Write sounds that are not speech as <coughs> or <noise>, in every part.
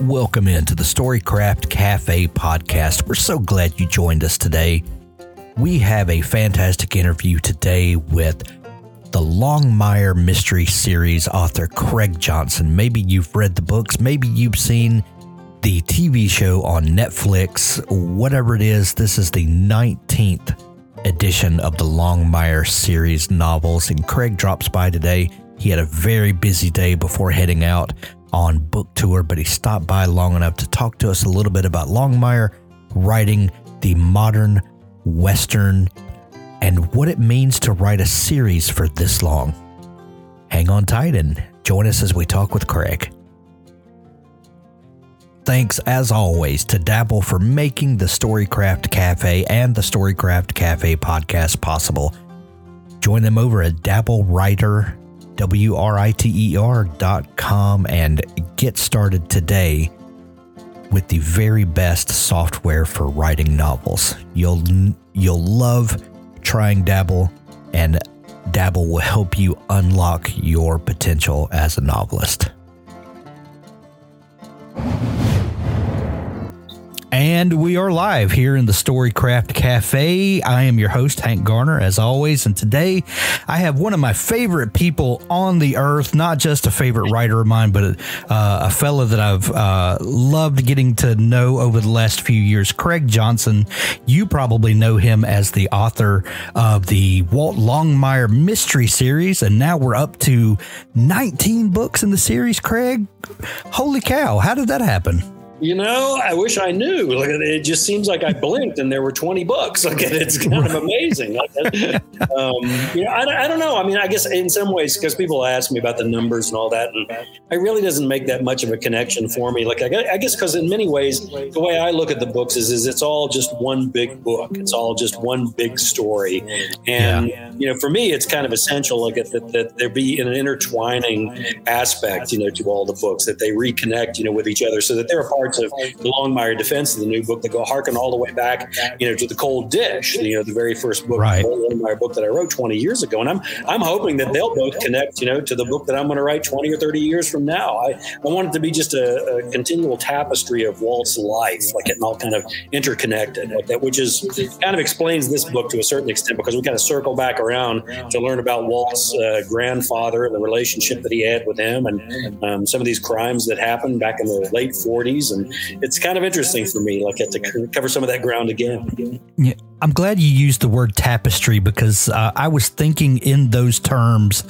Welcome into the Storycraft Cafe podcast. We're so glad you joined us today. We have a fantastic interview today with the Longmire Mystery Series author Craig Johnson. Maybe you've read the books, maybe you've seen the TV show on Netflix, whatever it is. This is the 19th edition of the Longmire series novels, and Craig drops by today. He had a very busy day before heading out on book tour, but he stopped by long enough to talk to us a little bit about Longmire writing the modern Western and what it means to write a series for this long. Hang on tight and join us as we talk with Craig. Thanks, as always, to Dabble for making the Storycraft Cafe and the Storycraft Cafe podcast possible. Join them over at Dabble Writer W R I T E R dot com and get started today with the very best software for writing novels. You'll you'll love trying Dabble and Dabble will help you unlock your potential as a novelist. And we are live here in the Storycraft Cafe. I am your host, Hank Garner, as always. And today I have one of my favorite people on the earth, not just a favorite writer of mine, but uh, a fellow that I've uh, loved getting to know over the last few years, Craig Johnson. You probably know him as the author of the Walt Longmire Mystery Series. And now we're up to 19 books in the series, Craig. Holy cow, how did that happen? You know, I wish I knew. Like, it just seems like I blinked and there were 20 books. <laughs> Like, it's kind of amazing. Like, um, you know, I, I, don't know. I mean, I guess in some ways, because people ask me about the numbers and all that, and it really doesn't make that much of a connection for me. Like, I, I guess because in many ways, the way I look at the books is, is it's all just one big book. It's all just one big story. And, yeah. you know, for me, it's kind of essential like, that, that there be an intertwining aspect, you know, to all the books, that they reconnect, you know, with each other so that they're a part parts of the Longmire defense of the new book that go harken all the way back, you know, to the cold dish, you know, the very first book, right. Longmire book that I wrote 20 years ago. And I'm, I'm hoping that they'll both connect, you know, to the book that I'm going to write 20 or 30 years from now. I, I want it to be just a, a continual tapestry of Walt's life, like it all kind of interconnected, which is kind of explains this book to a certain extent because we kind of circle back around to learn about Walt's uh, grandfather and the relationship that he had with him and um, some of these crimes that happened back in the late 40s and and it's kind of interesting for me, like to cover some of that ground again. Yeah, I'm glad you used the word tapestry because uh, I was thinking in those terms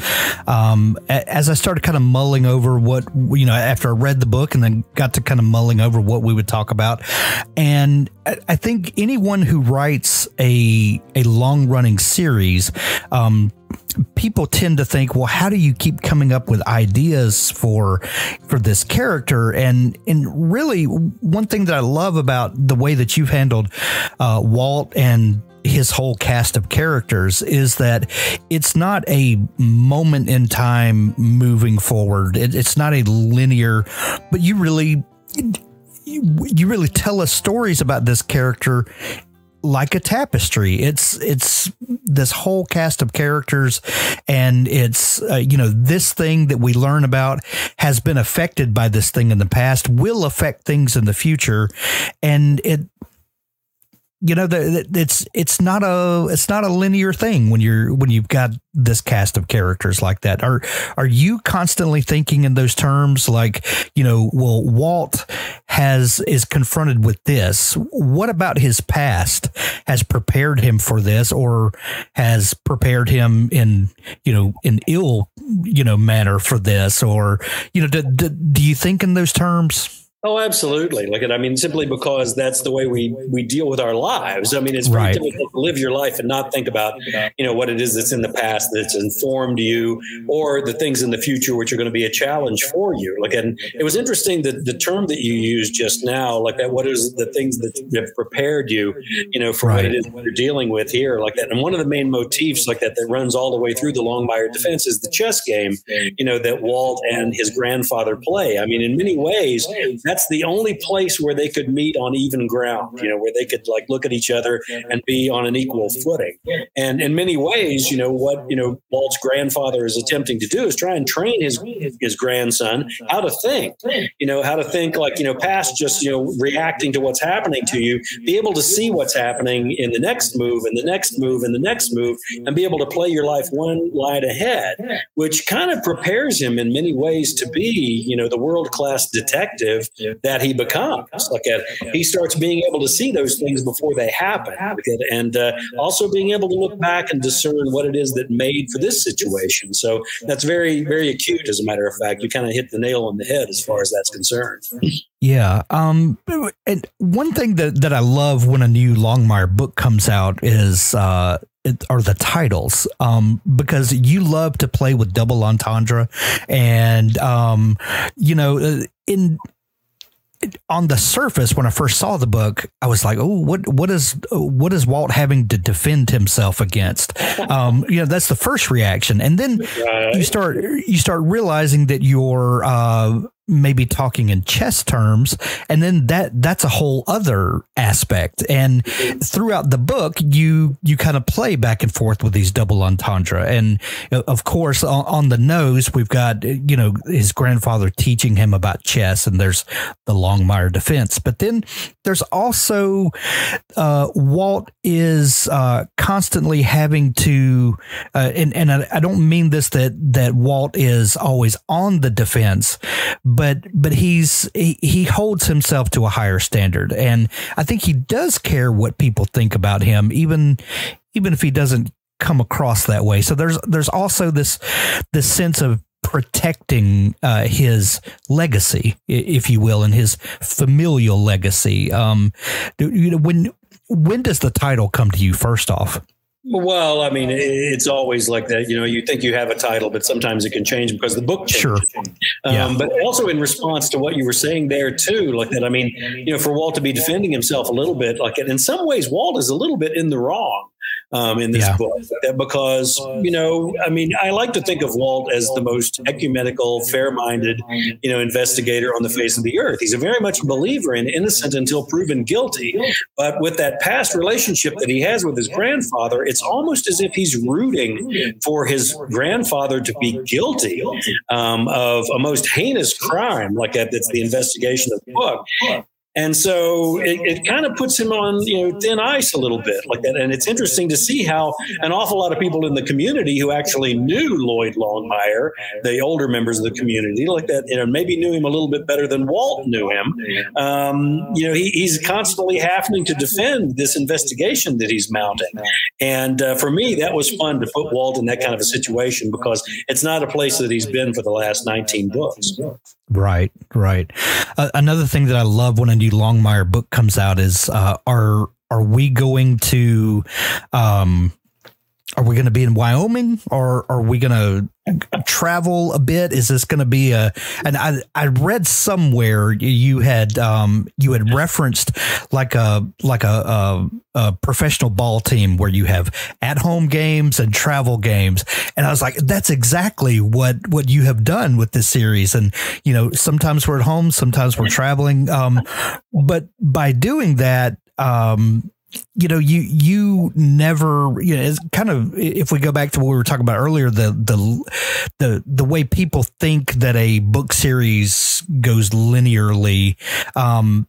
um, as I started kind of mulling over what you know after I read the book and then got to kind of mulling over what we would talk about, and I think anyone who writes a a long running series. Um, people tend to think, well, how do you keep coming up with ideas for for this character? And and really, one thing that I love about the way that you've handled uh, Walt and his whole cast of characters is that it's not a moment in time moving forward. It, it's not a linear, but you really. You really tell us stories about this character like a tapestry. It's it's this whole cast of characters, and it's uh, you know this thing that we learn about has been affected by this thing in the past, will affect things in the future, and it you know the, it's it's not a it's not a linear thing when you're when you've got this cast of characters like that. Are are you constantly thinking in those terms? Like you know well Walt has is confronted with this. What about his past has prepared him for this or has prepared him in you know in ill you know manner for this? Or you know do, do, do you think in those terms Oh, absolutely. Like, I mean, simply because that's the way we we deal with our lives. I mean, it's very right. difficult to live your life and not think about, you know, what it is that's in the past that's informed you, or the things in the future which are going to be a challenge for you. Like, and it was interesting that the term that you used just now, like that, what is the things that have prepared you, you know, for right. what it is you're dealing with here, like that. And one of the main motifs, like that, that runs all the way through the Longmire defense is the chess game, you know, that Walt and his grandfather play. I mean, in many ways that's the only place where they could meet on even ground, you know, where they could like look at each other and be on an equal footing. And in many ways, you know, what, you know, Walt's grandfather is attempting to do is try and train his his grandson how to think, you know, how to think like, you know, past just, you know, reacting to what's happening to you, be able to see what's happening in the next move and the next move and the next move and be able to play your life one line ahead, which kind of prepares him in many ways to be, you know, the world class detective that he becomes. Like a, uh, he starts being able to see those things before they happen, and uh, also being able to look back and discern what it is that made for this situation. So that's very, very acute. As a matter of fact, you kind of hit the nail on the head as far as that's concerned. Yeah. Um, and one thing that, that I love when a new Longmire book comes out is uh, it, are the titles um, because you love to play with double entendre and um, you know uh, in on the surface, when I first saw the book, I was like, "Oh, what what is what is Walt having to defend himself against?" <laughs> Um, you know, that's the first reaction, and then right. you start you start realizing that you're uh, maybe talking in chess terms and then that that's a whole other aspect. And throughout the book you you kind of play back and forth with these double entendre. And of course on, on, the nose we've got you know his grandfather teaching him about chess and there's the longmire defense. But then there's also uh, walt is uh, constantly having to uh, and and I, I don't mean this that that walt is always on the defense but but but he's he, he holds himself to a higher standard, and I think he does care what people think about him, even even if he doesn't come across that way. So there's there's also this this sense of protecting uh, his legacy, if you will, and his familial legacy. Um, you know, when when does the title come to you? First off. Well, I mean, it's always like that. You know, you think you have a title, but sometimes it can change because the book changes. Sure. Um, yeah. But also in response to what you were saying there too, like that. I mean, you know, for Walt to be defending himself a little bit, like in some ways, Walt is a little bit in the wrong um, in this yeah. book. Because you know i mean i like to think of walt as the most ecumenical fair-minded you know investigator on the face of the earth. He's a very much believer in innocent until proven guilty. But with that past relationship that he has with his grandfather it's almost as if he's rooting for his grandfather to be guilty um, of a most heinous crime like that that's the investigation of the book and so it, it, kind of puts him on you know thin ice a little bit like that. And it's interesting to see how an awful lot of people in the community who actually knew lloyd longmire the older members of the community like that you know maybe knew him a little bit better than walt knew him. Um, you know he, he's constantly having to defend this investigation that he's mounting. And uh, for me that was fun to put walt in that kind of a situation because it's not a place that he's been for the last 19 books. Right, right. Uh, another thing that I love when a new Longmire book comes out is uh, are are we going to um, are we going to be in Wyoming or are we going to travel a bit? Is this going to be a? And I I read somewhere you had um you had referenced like a like a, a, a professional ball team where you have at home games and travel games, and I was like, that's exactly what what you have done with this series. And you know, sometimes we're at home, sometimes we're traveling, um, but by doing that, um you know you you never you know it's kind of if we go back to what we were talking about earlier the the the the way people think that a book series goes linearly um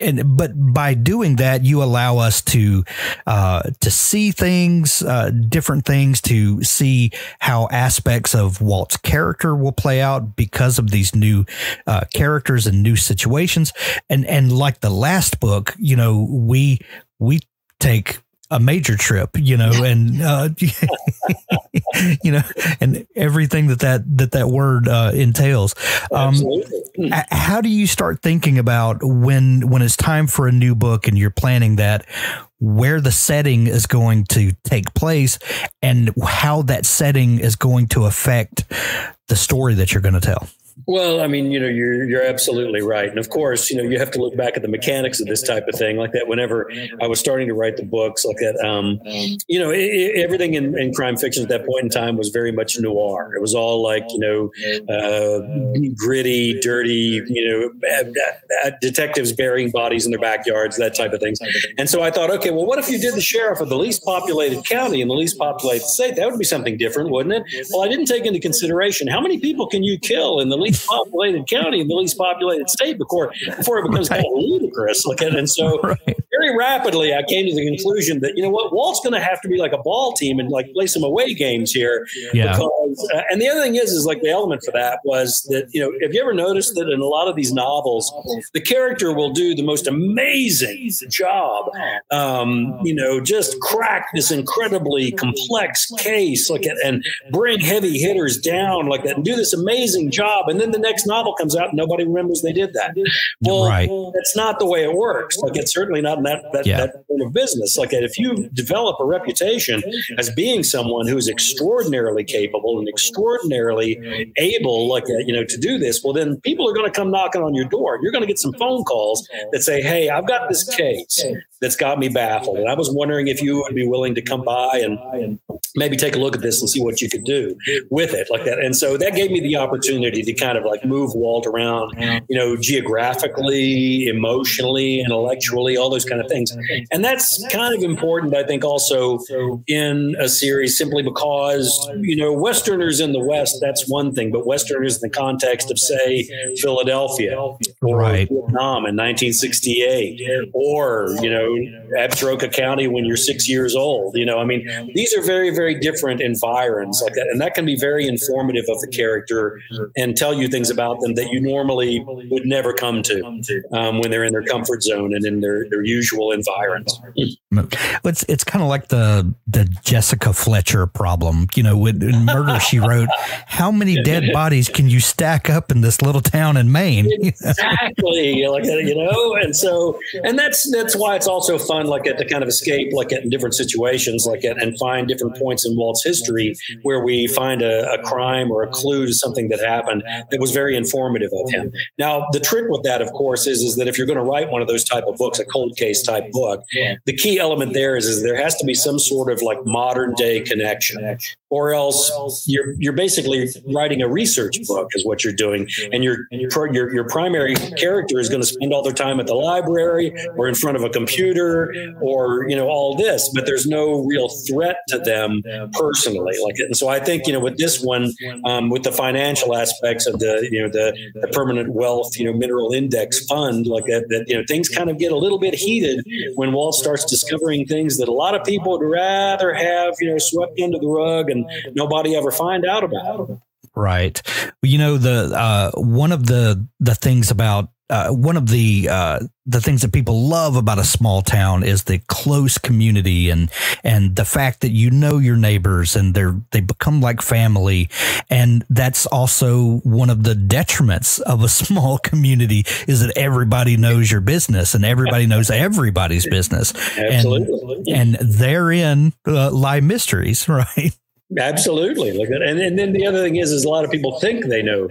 and but by doing that you allow us to uh, to see things uh, different things to see how aspects of Walt's character will play out because of these new uh, characters and new situations. And and like the last book you know we we take a major trip, you know, and uh, <laughs> you know, and everything that that that that word uh, entails. Um, Absolutely. How do you start thinking about when when it's time for a new book and you're planning that? where the setting is going to take place and how that setting is going to affect the story that you're going to tell. Well, I mean, you know, you're you're absolutely right, and of course, you know, you have to look back at the mechanics of this type of thing, like that. Whenever I was starting to write the books, like that, um, you know, it, it, everything in, in, crime fiction at that point in time was very much noir. It was all like you know, uh, gritty, dirty, you know, detectives burying bodies in their backyards, that type of things. And so I thought, okay, well, what if you did the sheriff of the least populated county in the least populated state? That would be something different, wouldn't it? Well, I didn't take into consideration how many people can you kill in the least populated county in the least populated state before before it becomes right. kind of ludicrous. Look at and so <laughs> right. very rapidly I came to the conclusion that you know what Walt's going to have to be like a ball team and like play some away games here. Yeah. Because uh, and the other thing is is like the element for that was that you know have you ever noticed that in a lot of these novels the character will do the most amazing job, um, you know, just crack this incredibly complex case like and bring heavy hitters down like that and do this amazing job and then the next novel comes out and nobody remembers they did that. Well, right. that's not the way it works. Like it's certainly not in that that, yeah. that kind of business. Like if you develop a reputation as being someone who is extraordinarily capable and extraordinarily able, like you know, to do this, well, then people are going to come knocking on your door. You're going to get some phone calls that say, "Hey, I've got this case that's got me baffled, and I was wondering if you would be willing to come by and maybe take a look at this and see what you could do with it, like that." And so that gave me the opportunity to kind of like move Walt around, you know, geographically, emotionally, intellectually, all those kind of things. And that's kind of important, I think, also in a series simply because, you know, Westerners in the West, that's one thing, but Westerners in the context of, say, Philadelphia or right. Vietnam in 1968 or, you know, Absaroka County when you're six years old. You know, I mean, these are very, very different environs like that. And that can be very informative of the character and tell you things about them that you normally would never come to um, when they're in their comfort zone and in their, their usual environment. It's it's kind of like the the Jessica Fletcher problem. You know, with Murder She Wrote, how many dead bodies can you stack up in this little town in Maine? <laughs> exactly, like you know, and so and that's that's why it's also fun, like at to kind of escape, like at in different situations, like at, and find different points in Walt's history where we find a, a crime or a clue to something that happened that was very informative of him. Now, the trick with that, of course, is, is that if you're going to write one of those type of books, a cold case type book, the key element there is, is there has to be some sort of like modern day connection. Or else you're you're basically writing a research book is what you're doing. And your your your primary character is going to spend all their time at the library or in front of a computer or you know all this but there's no real threat to them personally. Like and so I think you know with this one um, with the financial aspects of the you know the, the permanent wealth you know mineral index fund like that that you know things kind of get a little bit heated when Walt starts discovering things that a lot of people would rather have you know swept under the rug and nobody ever find out about. Right. You know the uh, one of the the things about uh, one of the uh, the things that people love about a small town is the close community and and the fact that you know your neighbors and they're they become like family. And that's also one of the detriments of a <laughs> small community is that everybody knows your business and everybody knows everybody's business. Absolutely. and and therein uh, lie mysteries <laughs> right Absolutely. Look at, and, and then the other thing is, is a lot of people think they know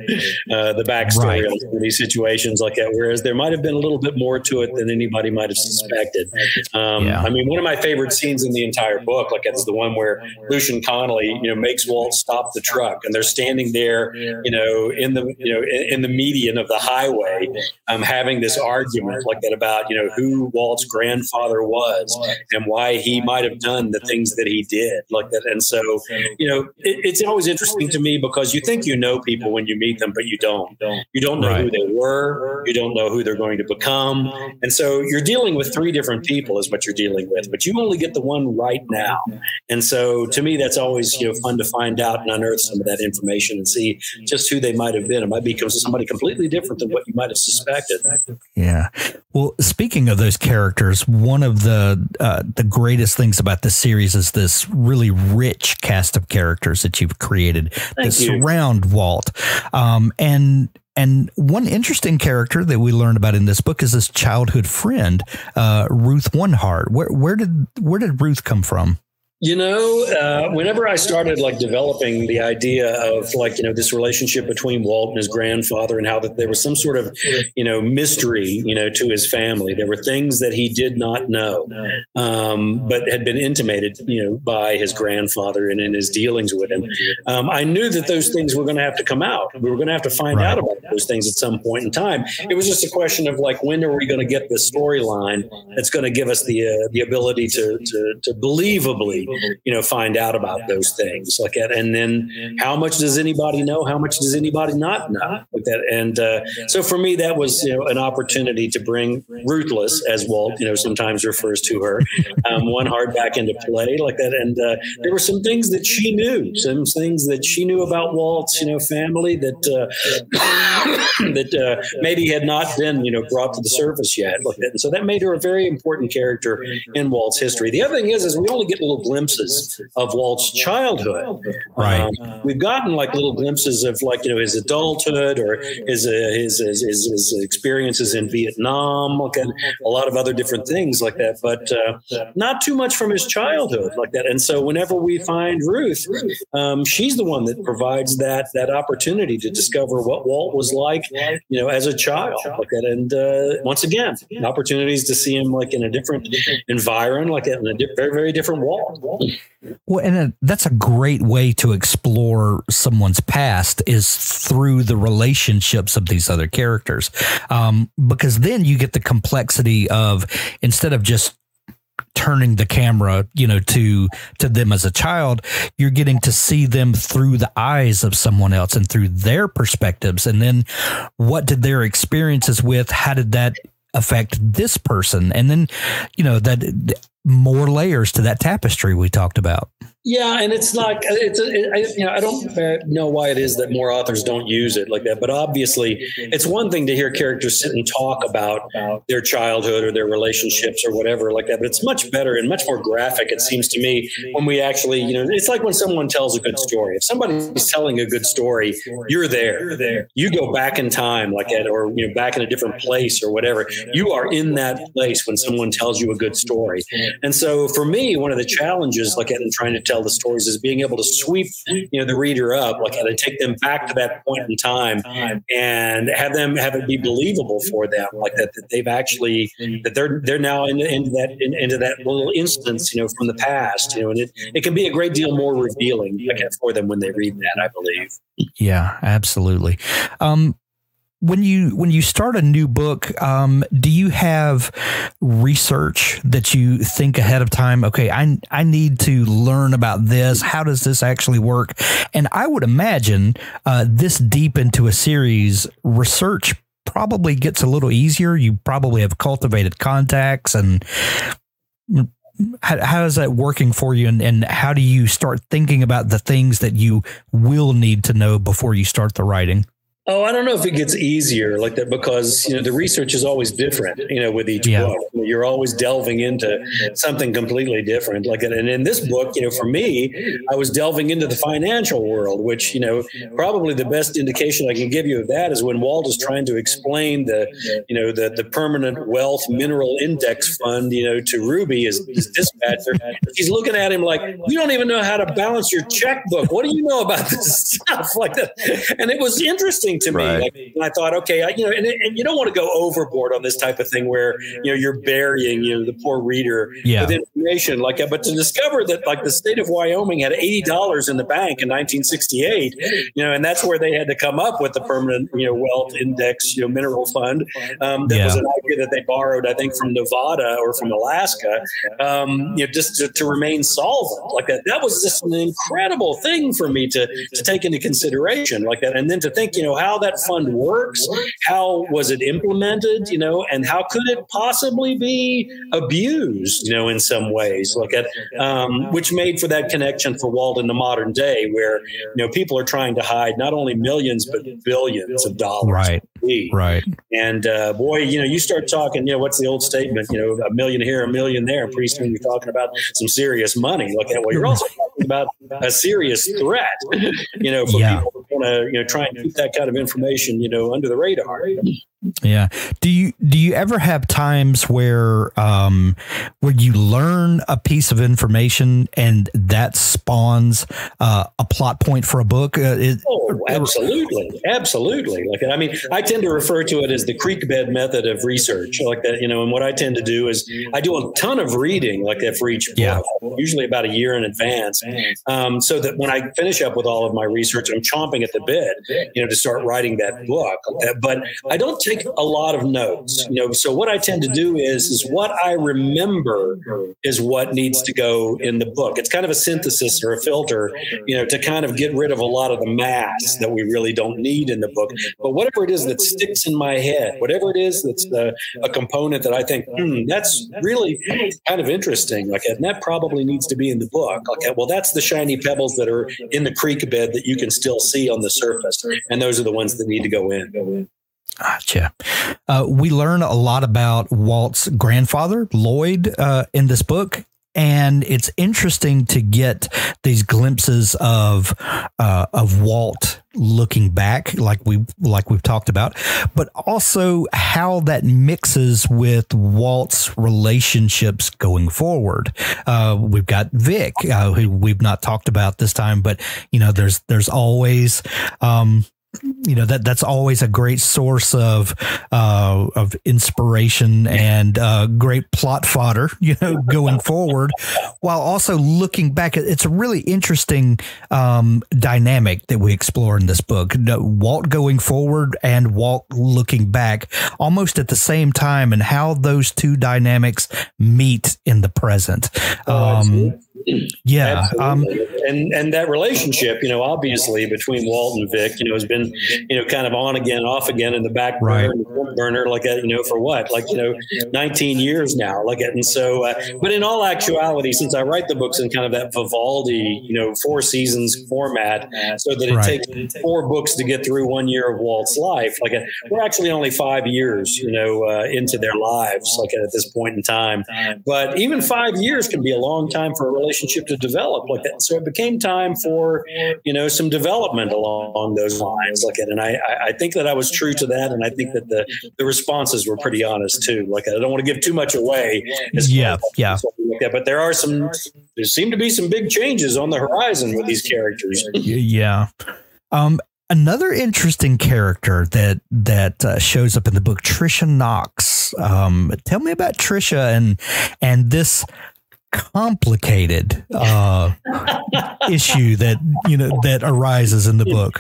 uh, the backstory right. of these situations like that, whereas there might have been a little bit more to it than anybody might have suspected. Um, yeah. I mean, one of my favorite scenes in the entire book, like it's the one where Lucian Connally, you know, makes Walt stop the truck, and they're standing there, you know, in the you know in, in the median of the highway, um, having this argument like that about you know who Walt's grandfather was and why he might have done the things that he did, like that, and so you know, it, it's always interesting to me because you think you know people when you meet them, but you don't. You don't know right. who they were. You don't know who they're going to become. And so you're dealing with three different people is what you're dealing with, but you only get the one right now. And so to me, that's always, you know, fun to find out and unearth some of that information and see just who they might have been. It might be somebody completely different than what you might have suspected. Yeah. Well, speaking of those characters, one of the uh, the greatest things about this series is this really rich cast cast of characters that you've created Thank that you. surround Walt. Um, and and one interesting character that we learn about in this book is this childhood friend, uh, Ruth One Heart. Where where did where did Ruth come from? You know, uh, whenever I started like developing the idea of like you know this relationship between Walt and his grandfather and how that there was some sort of you know mystery you know to his family, there were things that he did not know, um, but had been intimated you know by his grandfather and in his dealings with him. Um, I knew that those things were going to have to come out. We were going to have to find Right. out about those things at some point in time. It was just a question of like when are we going to get this storyline that's going to give us the uh, the ability to, to to believably you know find out about those things like that and then how much does anybody know? How much does anybody not know? Like that and uh, so for me that was you know an opportunity to bring ruthless as walt you know sometimes refers to her um, one heart back into play like that and uh, there were some things that she knew some things that she knew about walt's you know family that uh, <coughs> that uh, maybe had not been you know brought to the surface yet like that and so that made her a very important character in walt's history. The other thing is is we only get a little glimpses of walt's childhood Right. um, we've gotten like little glimpses of like you know his adulthood or his uh, his, his his his experiences in Vietnam, like and a lot of other different things like that, but uh, not too much from his childhood like that. And so whenever we find Ruth, um, she's the one that provides that that opportunity to discover what Walt was like, you know, as a child like that. And uh, once again, opportunities to see him like in a different environment, like in a di- very very different Walt. Well, and that's a great way to explore someone's past is through the relationships of these other characters, um, because then you get the complexity of instead of just turning the camera you know to to them as a child you're getting to see them through the eyes of someone else and through their perspectives. And then what did their experiences with how did that affect this person? And then you know that more layers to that tapestry we talked about Yeah, and it's like it's a, it, I, you know I don't know why it is that more authors don't use it like that, but obviously it's one thing to hear characters sit and talk about their childhood or their relationships or whatever like that, but it's much better and much more graphic. It seems to me when we actually you know it's like when someone tells a good story. If somebody's telling a good story, you're there. You go back in time like that, or you know back in a different place or whatever. You are in that place when someone tells you a good story. And so for me, one of the challenges, like in trying to tell the stories, is being able to sweep, you know, the reader up, like to take them back to that point in time, and have them have it be believable for them, like that, that they've actually that they're they're now in, into that in, into that little instance, you know, from the past, you know, and it it can be a great deal more revealing like, for them when they read that, I believe. Yeah, absolutely. Um, when you when you start a new book, um, do you have research that you think ahead of time? Okay, I I need to learn about this. How does this actually work? And I would imagine uh, this deep into a series, research probably gets a little easier. You probably have cultivated contacts and. How, how is that working for you, and, and how do you start thinking about the things that you will need to know before you start the writing? Oh, I don't know if it gets easier like that because you know the research is always different. You know, with each Yeah. book, you're always delving into something completely different. Like, and in this book, you know, for me, I was delving into the financial world, which you know, probably the best indication I can give you of that is when Walt is trying to explain the, you know, the the permanent wealth mineral index fund, you know, to Ruby, his, his dispatcher. He's looking at him like, you don't even know how to balance your checkbook. What do you know about this <laughs> stuff like that? And it was interesting to me. Right. Like, and I thought, okay, I, you know, and, and you don't want to go overboard on this type of thing where you know you're burying you know the poor reader Yeah. with information like that. But to discover that like the state of Wyoming had eighty dollars in the bank in 1968, you know, and that's where they had to come up with the permanent you know wealth index you know mineral fund. Um, that was an idea that they borrowed, I think, from Nevada or from Alaska, um, you know, just to, to remain solvent like that. That was just an incredible thing for me to to take into consideration like that, and then to think, you know, how that fund works, how was it implemented, you know, and how could it possibly be abused, you know, in some ways, like at, um, which made for that connection for Walden in the modern day, where you know people are trying to hide not only millions but billions of dollars. Right. Right. And uh, boy, you know, you start talking, you know, what's the old statement? You know, a million here, a million there. And pretty soon you're talking about some serious money. Like that. Well, you're also talking about a serious threat, you know, for Yeah. people to, you know, try and keep that kind of information, you know, under the radar. Yeah. Do you do you ever have times where um where you learn a piece of information and that spawns uh, a plot point for a book? Uh, it, Oh, absolutely, absolutely. Like, I mean, I tend to refer to it as the creek bed method of research, like that. You know, and what I tend to do is I do a ton of reading, like that for each book, Yeah. usually about a year in advance, um, so that when I finish up with all of my research, I'm chomping at the bit, you know, to start writing that book. Uh, But I don't take a lot of notes, you know. So what I tend to do is is what I remember is what needs to go in the book. It's kind of a synthesis or a filter, you know, to kind of get rid of a lot of the mass that we really don't need in the book. But whatever it is that sticks in my head, whatever it is that's the, a component that I think, hmm, that's really kind of interesting. Like, and that probably needs to be in the book. Okay, well, that's the shiny pebbles that are in the creek bed that you can still see on the surface, and those are the ones that need to go in. Gotcha. Uh, we learn a lot about Walt's grandfather, Lloyd, uh, in this book. And it's interesting to get these glimpses of uh, of Walt looking back, like we like we've talked about, but also how that mixes with Walt's relationships going forward. Uh, we've got Vic, uh, who we've not talked about this time, but you know, there's there's always um, you know that that's always a great source of uh, of inspiration and uh, great plot fodder. <laughs> You know, going forward, while also looking back. It's a really interesting um, dynamic that we explore in this book. Walt going forward and Walt looking back, almost at the same time, and how those two dynamics meet in the present. Um, yeah, um, and and that relationship, you know, obviously between Walt and Vic, you know, has been, you know, kind of on again, off again in the back Right. burner, front burner, like you know, for what, like you know, 19 years now, like it. And so, uh, but in all actuality, since I write the books in kind of that Vivaldi, you know, four seasons format, so that it Right. takes four books to get through one year of Walt's life, like uh, we're actually only five years, you know, uh, into their lives, like at this point in time. But even five years can be a long time for a relationship to develop like that. So it became time for, you know, some development along those lines. Like it. And I, I- think that I was true to that. And I think that the, the responses were pretty honest too. Like I don't want to give too much away. as Yeah, yeah. Like that. But there are some, there seem to be some big changes on the horizon with these characters. Yeah. Um, another interesting character that that uh, shows up in the book, Trisha Knox. Um, tell me about Trisha and and this complicated uh, <laughs> issue that you know that arises in the book.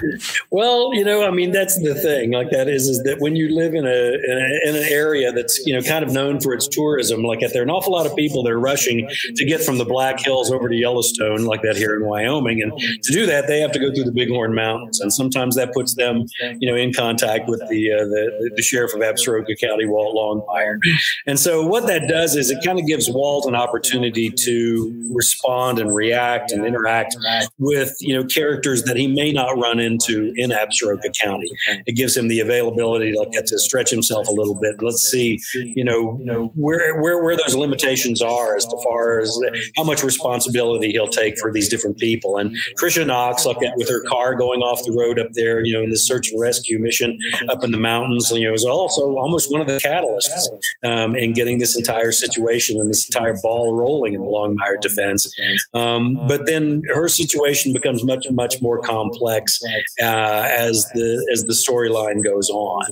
Well, you know, I mean, that's the thing. Like that is, is that when you live in a, in a in an area that's you know kind of known for its tourism, like there are an awful lot of people that are rushing to get from the Black Hills over to Yellowstone, like that here in Wyoming, and to do that, they have to go through the Bighorn Mountains, and sometimes that puts them, you know, in contact with the uh, the, the sheriff of Absaroka County, Walt Longmire. And so what that does is it kind of gives Walt an opportunity to respond and react and interact with you know characters that he may not run into in Absaroka County. It gives him the availability to, get to stretch himself a little bit. Let's see, you know, where where where those limitations are as far as how much responsibility he'll take for these different people. And Trisha Knox, like with her car going off the road up there, you know, in the search and rescue mission up in the mountains, you know, is also almost one of the catalysts um, in getting this entire situation and this entire ball rolling in the Longmire defense. Um, but then her situation becomes much much more complex uh, as the as the storyline goes on.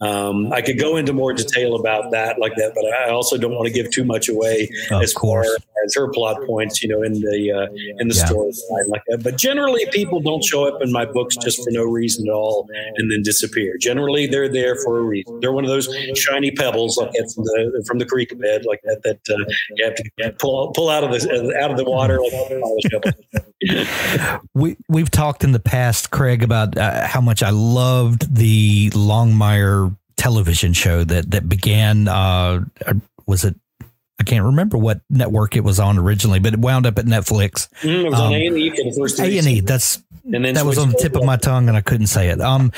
Um, I could go into more detail about that like that, but I also don't want to give too much away Of as course. far as her plot points, you know, in the uh, in the Yeah. storyline like that. But generally, people don't show up in my books just for no reason at all and then disappear. Generally, they're there for a reason. They're one of those shiny pebbles like that from the from the creek bed like that that uh, you have to pull pull out of the out of the water. We we've talked in the past, Craig, about uh, how much I loved the Longmire television show that that began. Uh, was it I can't remember what network it was on originally, but it wound up at Netflix. Mm, it was um, on A and E for the first A and E. That's and then that was on the tip of my tongue, and I couldn't say it. Um,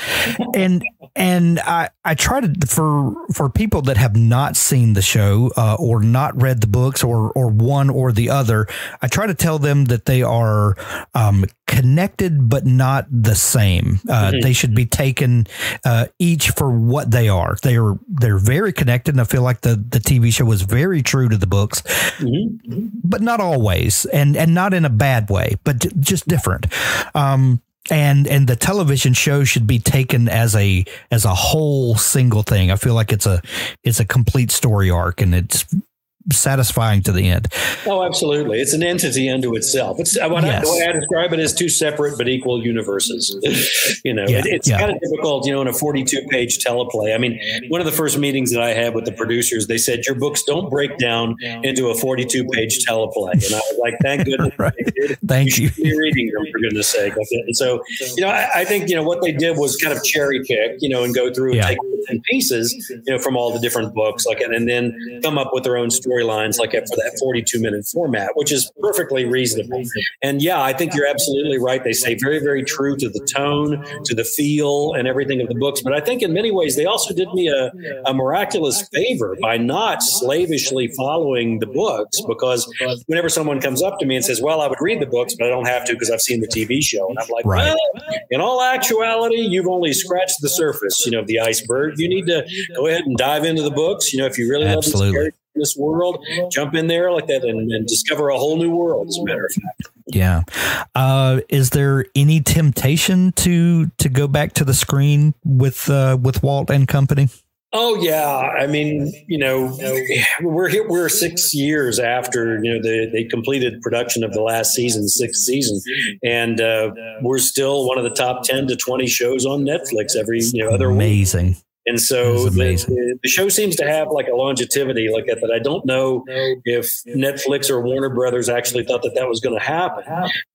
and and I I try to for for people that have not seen the show uh, or not read the books or or one or the other, I try to tell them that they are um, connected but not the same. Uh, mm-hmm. They should be taken uh, each for what they are. They are they're very connected, and I feel like the the TV show was very true to the books, mm-hmm. but not always, and and not in a bad way, but just different. Um, and and the television show should be taken as a as a whole single thing. I feel like it's a it's a complete story arc, and it's satisfying to the end. Oh, absolutely. It's an entity unto itself. It's what yes. I, the way I describe it is two separate but equal universes. <laughs> you know, yeah, it, it's yeah. kind of difficult, you know, in a 42 page teleplay. I mean, one of the first meetings that I had with the producers, they said, your books don't break down into a 42 page teleplay. And I was like, thank <laughs> goodness. right. Thank you. you. reading them for goodness sake. And so, you know, I, I, think, you know, what they did was kind of cherry pick, you know, and go through yeah. and take in pieces, you know, from all the different books, like, and, and then come up with their own story storylines like for that 42 minute format, which is perfectly reasonable. And yeah, I think you're absolutely right. They stay very, very true to the tone, to the feel, and everything of the books. But I think in many ways, they also did me a, a miraculous favor by not slavishly following the books because whenever someone comes up to me and says, Well, I would read the books, but I don't have to because I've seen the TV show. And I'm like, right. Well, in all actuality, you've only scratched the surface, you know, of the iceberg. You need to go ahead and dive into the books. You know, if you really Absolutely. love characters, this world, jump in there like that and, and, discover a whole new world. As a matter of fact. Yeah. Uh, is there any temptation to to go back to the screen with uh, with Walt and company? Oh yeah, I mean, you know, we're here, we're six years after you know the, they completed production of the last season, sixth season, and uh, we're still one of the top ten to twenty shows on Netflix every you know other amazing. Week. And so the, the, show seems to have like a longevity like that. I don't know if Netflix or Warner Brothers actually thought that that was going to happen.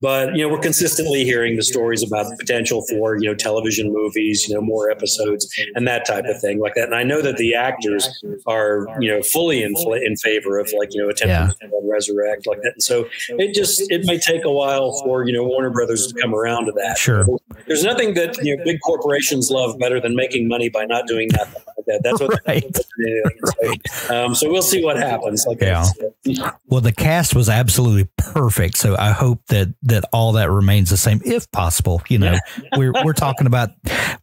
But you know, we're consistently hearing the stories about the potential for you know television movies, you know, more episodes and that type of thing like that. And I know that the actors are you know fully in in favor of like you know attempting yeah. to resurrect like that. And so it just it may take a while for you know Warner Brothers to come around to that. Sure. There's nothing that you know big corporations love better than making money by not doing doing nothing like that. That's what right. right. So, um, so we'll see what happens. Like yeah. Well, the cast was absolutely perfect. So I hope that that all that remains the same, if possible. You know, we're we're talking about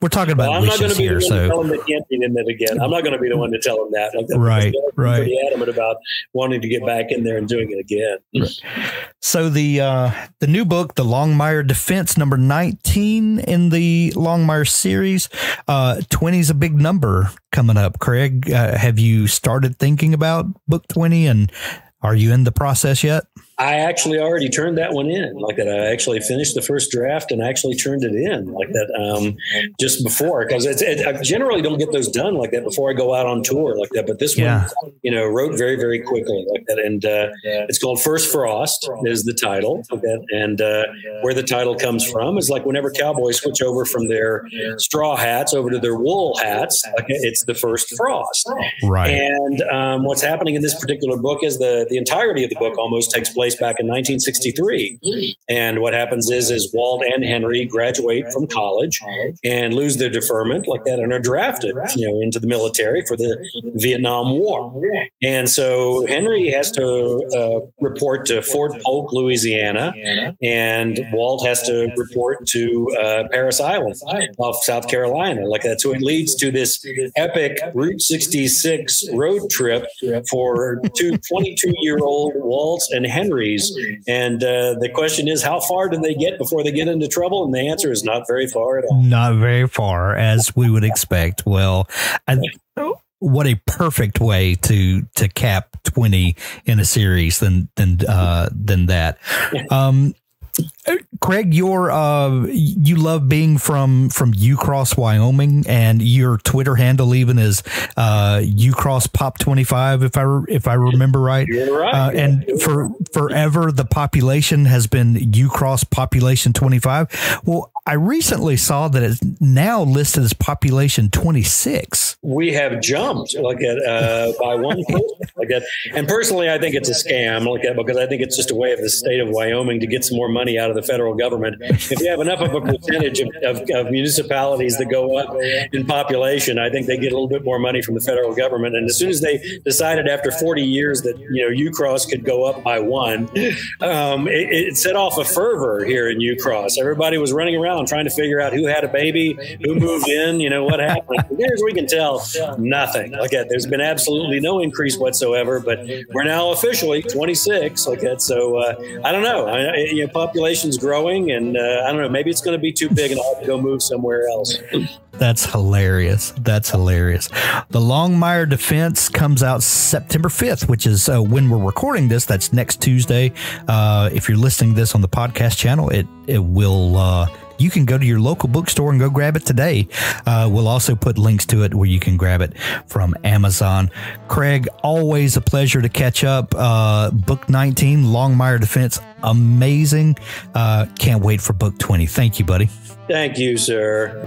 we're talking about well, I'm not going to be here. The one so to tell them they can't be in it again. I'm not going to be the one to tell them that. Like that right. Right. Pretty adamant about wanting to get back in there and doing it again. Right. So the uh, the new book, the Longmire Defense, number 19 in the Longmire series. Uh, 20 is a big number coming up. Craig, uh, have you started thinking about book 20 and are you in the process yet? I actually already turned that one in like that. I actually finished the first draft and I actually turned it in like that um, just before because it, I generally don't get those done like that before I go out on tour like that. But this yeah. one, you know, wrote very very quickly like that, and uh, it's called First Frost is the title. Like that, and uh, where the title comes from is like whenever cowboys switch over from their straw hats over to their wool hats, like it's the first frost. Right. And um, what's happening in this particular book is the the entirety of the book almost takes place place back in 1963. And what happens is, is Walt and Henry graduate from college and lose their deferment like that and are drafted, you know, into the military for the Vietnam War. And so Henry has to uh, report to Fort Polk, Louisiana, and Walt has to report to uh, Parris Island off South Carolina, like that. So it leads to this epic Route 66 road trip for two 22 year old Walt and Henry and uh, the question is, how far do they get before they get into trouble? And the answer is not very far at all. Not very far, as we would expect. Well, I, what a perfect way to to cap 20 in a series than than uh than that um Craig, you're uh, you love being from from Ucross, Wyoming, and your Twitter handle even is uh, Ucross Pop twenty five, if I if I remember right. You're right. Uh, and for forever, the population has been Ucross Population twenty five. Well, I recently saw that it's now listed as Population twenty six. We have jumped like at uh, by one <laughs> like that. And personally, I think it's a scam like that because I think it's just a way of the state of Wyoming to get some more money out of the federal government. If you have enough of a percentage of, of, of municipalities that go up in population, I think they get a little bit more money from the federal government. And as soon as they decided after 40 years that you know Ucross could go up by one, um, it, it set off a fervor here in Ucross. Everybody was running around trying to figure out who had a baby, who moved in, you know what happened. As we can tell nothing. Like that, there's been absolutely no increase whatsoever. But we're now officially 26. Like that, so uh, I don't know. I, you know, population's growing, and uh, I don't know. Maybe it's going to be too big, and I'll have to go move somewhere else. That's hilarious. That's hilarious. The Longmire Defense comes out September 5th, which is uh, when we're recording this. That's next Tuesday. Uh, if you're listening to this on the podcast channel, it it will uh, you can go to your local bookstore and go grab it today. Uh, we'll also put links to it where you can grab it from Amazon. Craig, always a pleasure to catch up. Uh, book 19, Longmire Defense, amazing. Uh, can't wait for book 20. Thank you, buddy. Thank you, sir.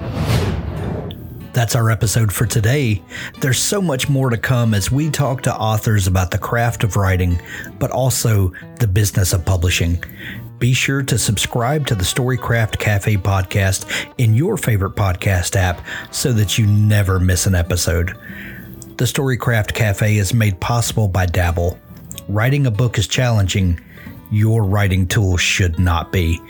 That's our episode for today. There's so much more to come as we talk to authors about the craft of writing, but also the business of publishing. Be sure to subscribe to the Storycraft Cafe podcast in your favorite podcast app so that you never miss an episode. The Storycraft Cafe is made possible by Dabble. Writing a book is challenging. Your writing tool should not be.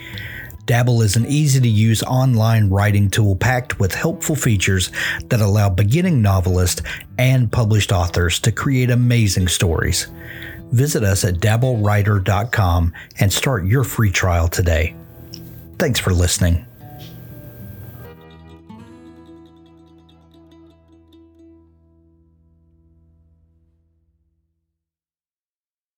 Dabble is an easy to use online writing tool packed with helpful features that allow beginning novelists and published authors to create amazing stories. Visit us at dabblewriter.com and start your free trial today. Thanks for listening.